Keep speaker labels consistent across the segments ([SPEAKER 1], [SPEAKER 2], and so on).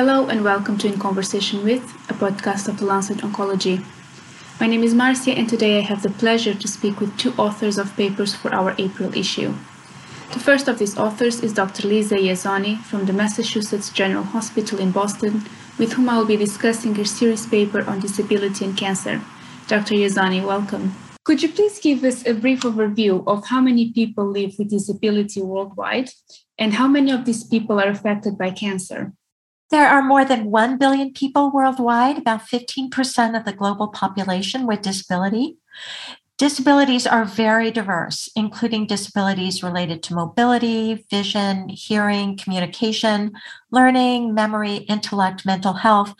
[SPEAKER 1] Hello and welcome to In Conversation With, a podcast of the Lancet Oncology. My name is Marcia, and today I have the pleasure to speak with two authors of papers for our April issue. The first of these authors is Dr. Lisa Iezzoni from the Massachusetts General Hospital in Boston, with whom I will be discussing her series paper on disability and cancer. Dr. Iezzoni, welcome. Could you please give us a brief overview of how many people live with disability worldwide and how many of these people are affected by cancer?
[SPEAKER 2] There are more than 1 billion people worldwide, about 15% of the global population with disability. Disabilities are very diverse, including disabilities related to mobility, vision, hearing, communication, learning, memory, intellect, mental health,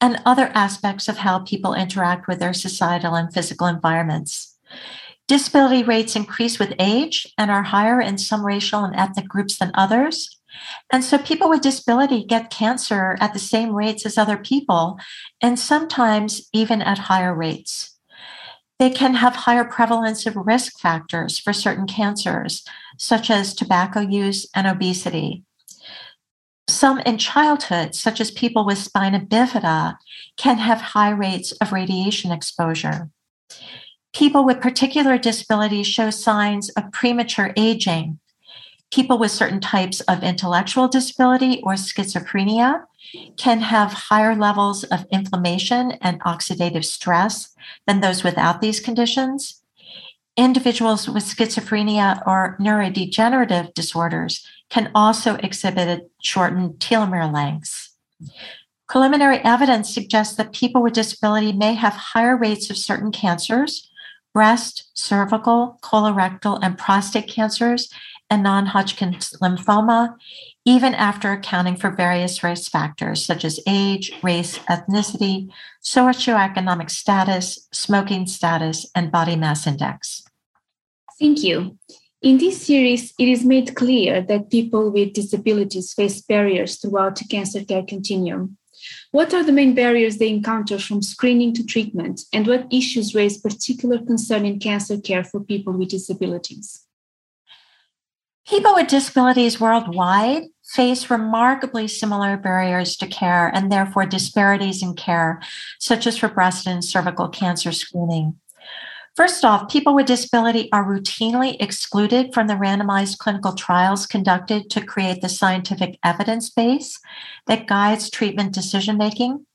[SPEAKER 2] and other aspects of how people interact with their societal and physical environments. Disability rates increase with age and are higher in some racial and ethnic groups than others. And so people with disability get cancer at the same rates as other people, and sometimes even at higher rates. They can have higher prevalence of risk factors for certain cancers, such as tobacco use and obesity. Some in childhood, such as people with spina bifida, can have high rates of radiation exposure. People with particular disabilities show signs of premature aging, people with certain types of intellectual disability or schizophrenia can have higher levels of inflammation and oxidative stress than those without these conditions. Individuals with schizophrenia or neurodegenerative disorders can also exhibit shortened telomere lengths. Preliminary evidence suggests that people with disability may have higher rates of certain cancers, breast, cervical, colorectal, and prostate cancers, and non Hodgkin's lymphoma, even after accounting for various risk factors such as age, race, ethnicity, socioeconomic status, smoking status, and body mass index.
[SPEAKER 1] Thank you. In this series, it is made clear that people with disabilities face barriers throughout the cancer care continuum. What are the main barriers they encounter from screening to treatment, and what issues raise particular concern in cancer care for people with disabilities?
[SPEAKER 2] People with disabilities worldwide face remarkably similar barriers to care and therefore disparities in care, such as for breast and cervical cancer screening. First off, people with disability are routinely excluded from the randomized clinical trials conducted to create the scientific evidence base that guides treatment decision making.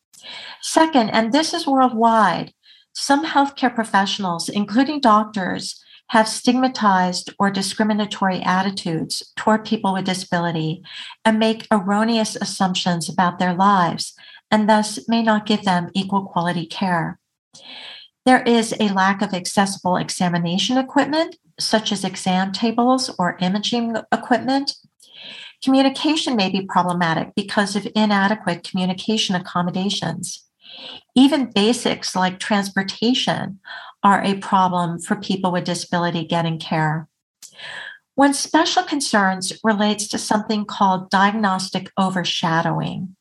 [SPEAKER 2] Second, and this is worldwide, some healthcare professionals, including doctors, have stigmatized or discriminatory attitudes toward people with disability and make erroneous assumptions about their lives and thus may not give them equal quality care. There is a lack of accessible examination equipment, such as exam tables or imaging equipment. Communication may be problematic because of inadequate communication accommodations. Even basics like transportation are a problem for people with disability getting care. One special concerns relates to something called diagnostic overshadowing,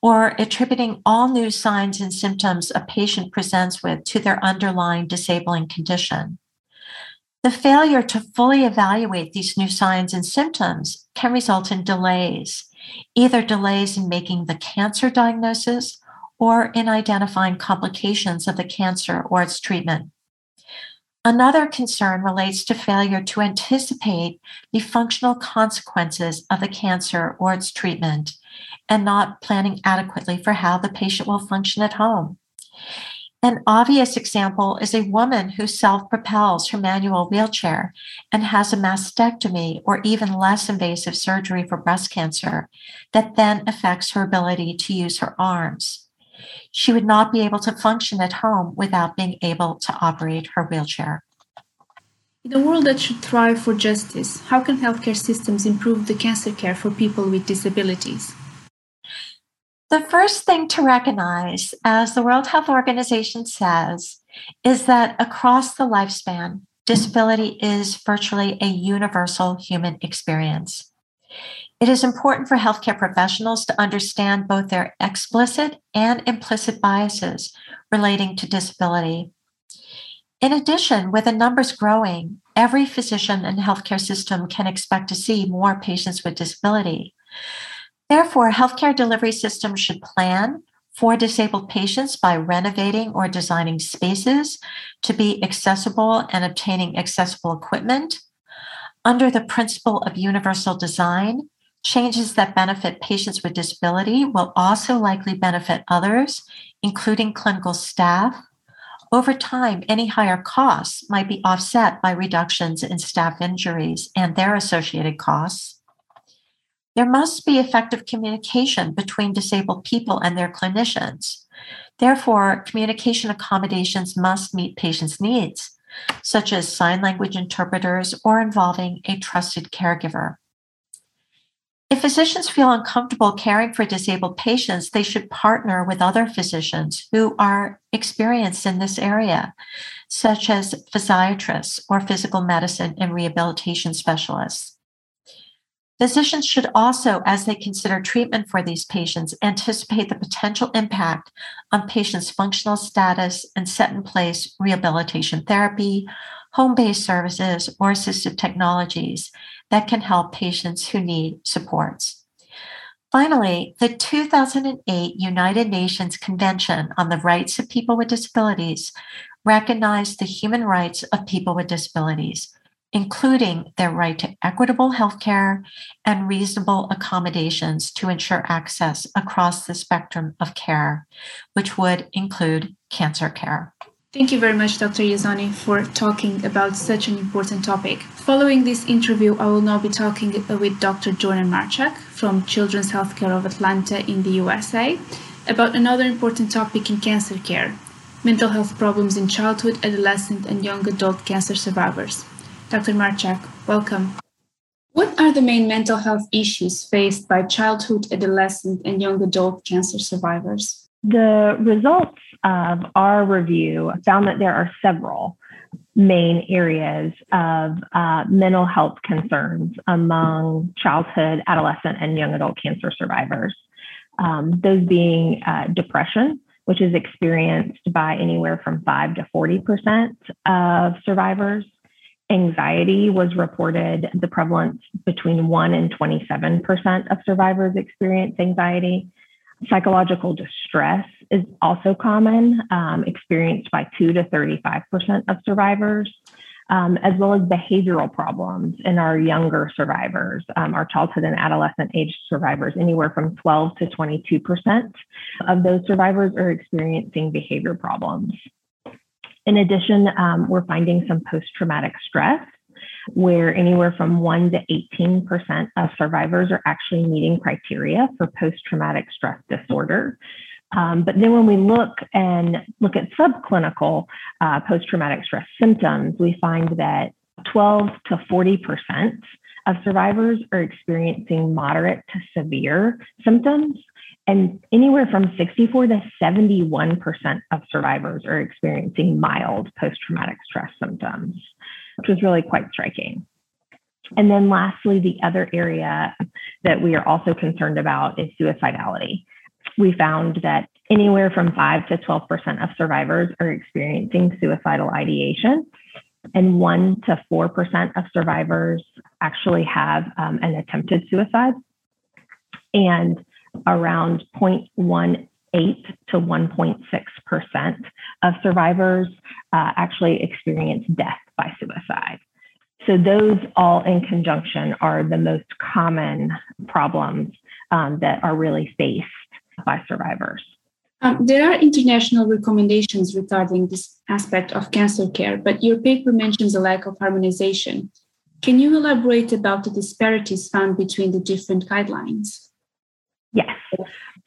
[SPEAKER 2] or attributing all new signs and symptoms a patient presents with to their underlying disabling condition. The failure to fully evaluate these new signs and symptoms can result in delays, either delays in making the cancer diagnosis or in identifying complications of the cancer or its treatment. Another concern relates to failure to anticipate the functional consequences of the cancer or its treatment and not planning adequately for how the patient will function at home. An obvious example is a woman who self propels her manual wheelchair and has a mastectomy or even less invasive surgery for breast cancer that then affects her ability to use her arms she would not be able to function at home without being able to operate her wheelchair.
[SPEAKER 1] In a world that should thrive for justice, how can healthcare systems improve the cancer care for people with disabilities?
[SPEAKER 2] The first thing to recognize, as the World Health Organization says, is that across the lifespan, disability is virtually a universal human experience. It is important for healthcare professionals to understand both their explicit and implicit biases relating to disability. In addition, with the numbers growing, every physician and healthcare system can expect to see more patients with disability. Therefore, healthcare delivery systems should plan for disabled patients by renovating or designing spaces to be accessible and obtaining accessible equipment. Under the principle of universal design, changes that benefit patients with disability will also likely benefit others, including clinical staff. Over time, any higher costs might be offset by reductions in staff injuries and their associated costs. There must be effective communication between disabled people and their clinicians. Therefore, communication accommodations must meet patients' needs, such as sign language interpreters or involving a trusted caregiver. If physicians feel uncomfortable caring for disabled patients, they should partner with other physicians who are experienced in this area, such as physiatrists or physical medicine and rehabilitation specialists. Physicians should also, as they consider treatment for these patients, anticipate the potential impact on patients' functional status and set in place rehabilitation therapy, home based services, or assistive technologies that can help patients who need supports. Finally, the 2008 United Nations Convention on the Rights of People with Disabilities recognized the human rights of people with disabilities including their right to equitable health care and reasonable accommodations to ensure access across the spectrum of care, which would include cancer care.
[SPEAKER 1] Thank you very much, Dr. Iezzoni, for talking about such an important topic. Following this interview, I will now be talking with Dr. Jordan Marchak from Children's Healthcare of Atlanta in the USA about another important topic in cancer care mental health problems in childhood, adolescent, and young adult cancer survivors. Dr. Marchak, welcome. What are the main mental health issues faced by childhood, adolescent, and young adult cancer survivors?
[SPEAKER 3] The results of our review found that there are several main areas of uh, mental health concerns among childhood, adolescent, and young adult cancer survivors. Um, those being uh, depression, which is experienced by anywhere from 5 to 40% of survivors, Anxiety was reported the prevalence between 1 and 27% of survivors experience anxiety. Psychological distress is also common, um, experienced by 2 to 35% of survivors, um, as well as behavioral problems in our younger survivors, um, our childhood and adolescent age survivors, anywhere from 12 to 22% of those survivors are experiencing behavior problems. In addition, um, we're finding some post traumatic stress where anywhere from 1 to 18% of survivors are actually meeting criteria for post traumatic stress disorder. Um, but then when we look and look at subclinical uh, post traumatic stress symptoms, we find that 12 to 40% of survivors are experiencing moderate to severe symptoms, and anywhere from 64 to 71% of survivors are experiencing mild post traumatic stress symptoms, which was really quite striking. And then, lastly, the other area that we are also concerned about is suicidality. We found that anywhere from 5 to 12% of survivors are experiencing suicidal ideation, and 1 to 4% of survivors actually have um, an attempted suicide. And around 0.18 to 1.6% of survivors uh, actually experience death by suicide. So, those all in conjunction are the most common problems um, that are really faced by survivors.
[SPEAKER 1] Um, there are international recommendations regarding this aspect of cancer care, but your paper mentions a lack of harmonization. Can you elaborate about the disparities found between the different guidelines?
[SPEAKER 3] Yes.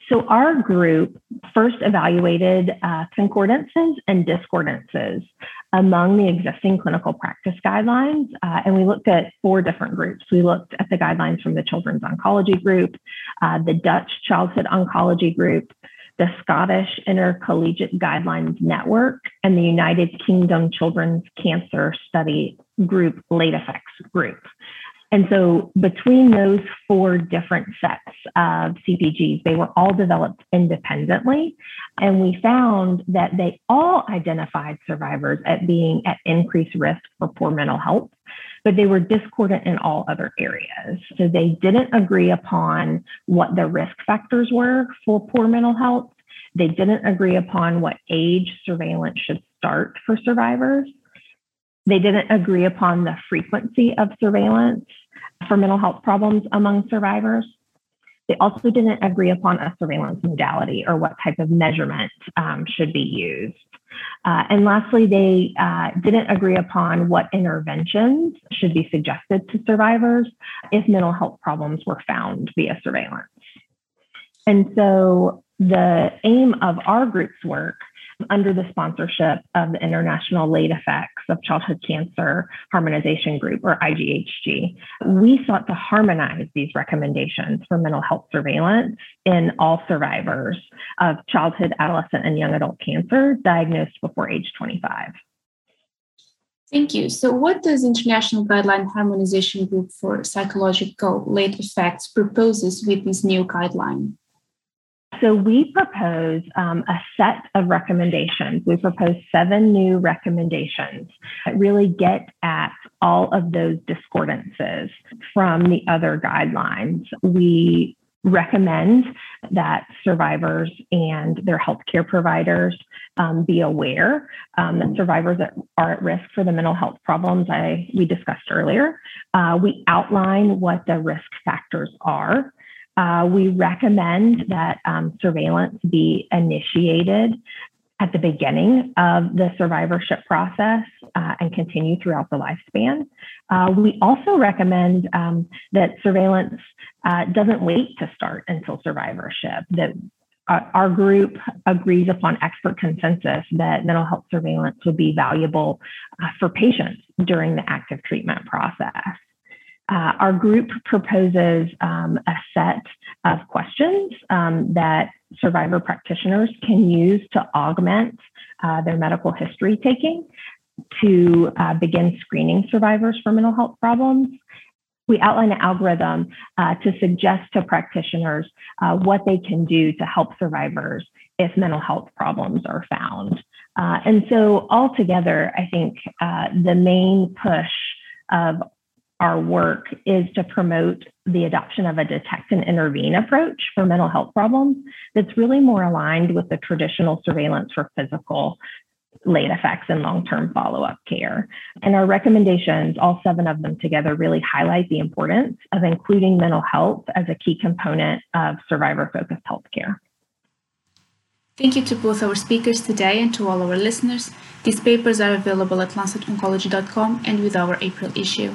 [SPEAKER 3] So our group first evaluated uh, concordances and discordances among the existing clinical practice guidelines, uh, and we looked at four different groups. We looked at the guidelines from the Children's Oncology Group, uh, the Dutch Childhood Oncology Group, the Scottish Intercollegiate Guidelines Network, and the United Kingdom Children's Cancer Study Group Late Effects Group. And so between those four different sets of CPGs, they were all developed independently. And we found that they all identified survivors at being at increased risk for poor mental health, but they were discordant in all other areas. So they didn't agree upon what the risk factors were for poor mental health. They didn't agree upon what age surveillance should start for survivors. They didn't agree upon the frequency of surveillance for mental health problems among survivors. They also didn't agree upon a surveillance modality or what type of measurement um, should be used. Uh, and lastly, they uh, didn't agree upon what interventions should be suggested to survivors if mental health problems were found via surveillance. And so the aim of our group's work under the sponsorship of the International Late Effects of Childhood Cancer Harmonization Group, or IGHG. We sought to harmonize these recommendations for mental health surveillance in all survivors of childhood, adolescent, and young adult cancer diagnosed before age 25.
[SPEAKER 1] Thank you. So, what does International Guideline Harmonization Group for Psychological Late Effects proposes with this new guideline?
[SPEAKER 3] So we propose um, a set of recommendations. We propose seven new recommendations that really get at all of those discordances from the other guidelines. We recommend that survivors and their healthcare providers um, be aware um, that survivors are at risk for the mental health problems I we discussed earlier. Uh, we outline what the risk factors are uh, we recommend that um, surveillance be initiated at the beginning of the survivorship process uh, and continue throughout the lifespan. Uh, we also recommend um, that surveillance uh, doesn't wait to start until survivorship, that our group agrees upon expert consensus that mental health surveillance would be valuable uh, for patients during the active treatment process. Uh, our group proposes um, a set of questions um, that survivor practitioners can use to augment uh, their medical history taking to uh, begin screening survivors for mental health problems. We outline an algorithm uh, to suggest to practitioners uh, what they can do to help survivors if mental health problems are found. Uh, and so, altogether, I think the main push of our work is to promote the adoption of a detect and intervene approach for mental health problems that's really more aligned with the traditional surveillance for physical late effects and long-term follow-up care. And our recommendations, all seven of them together, really highlight the importance of including mental health as a key component of survivor-focused healthcare.
[SPEAKER 1] Thank you to both our speakers today and to all our listeners. These papers are available at lancetoncology.com and with our April issue.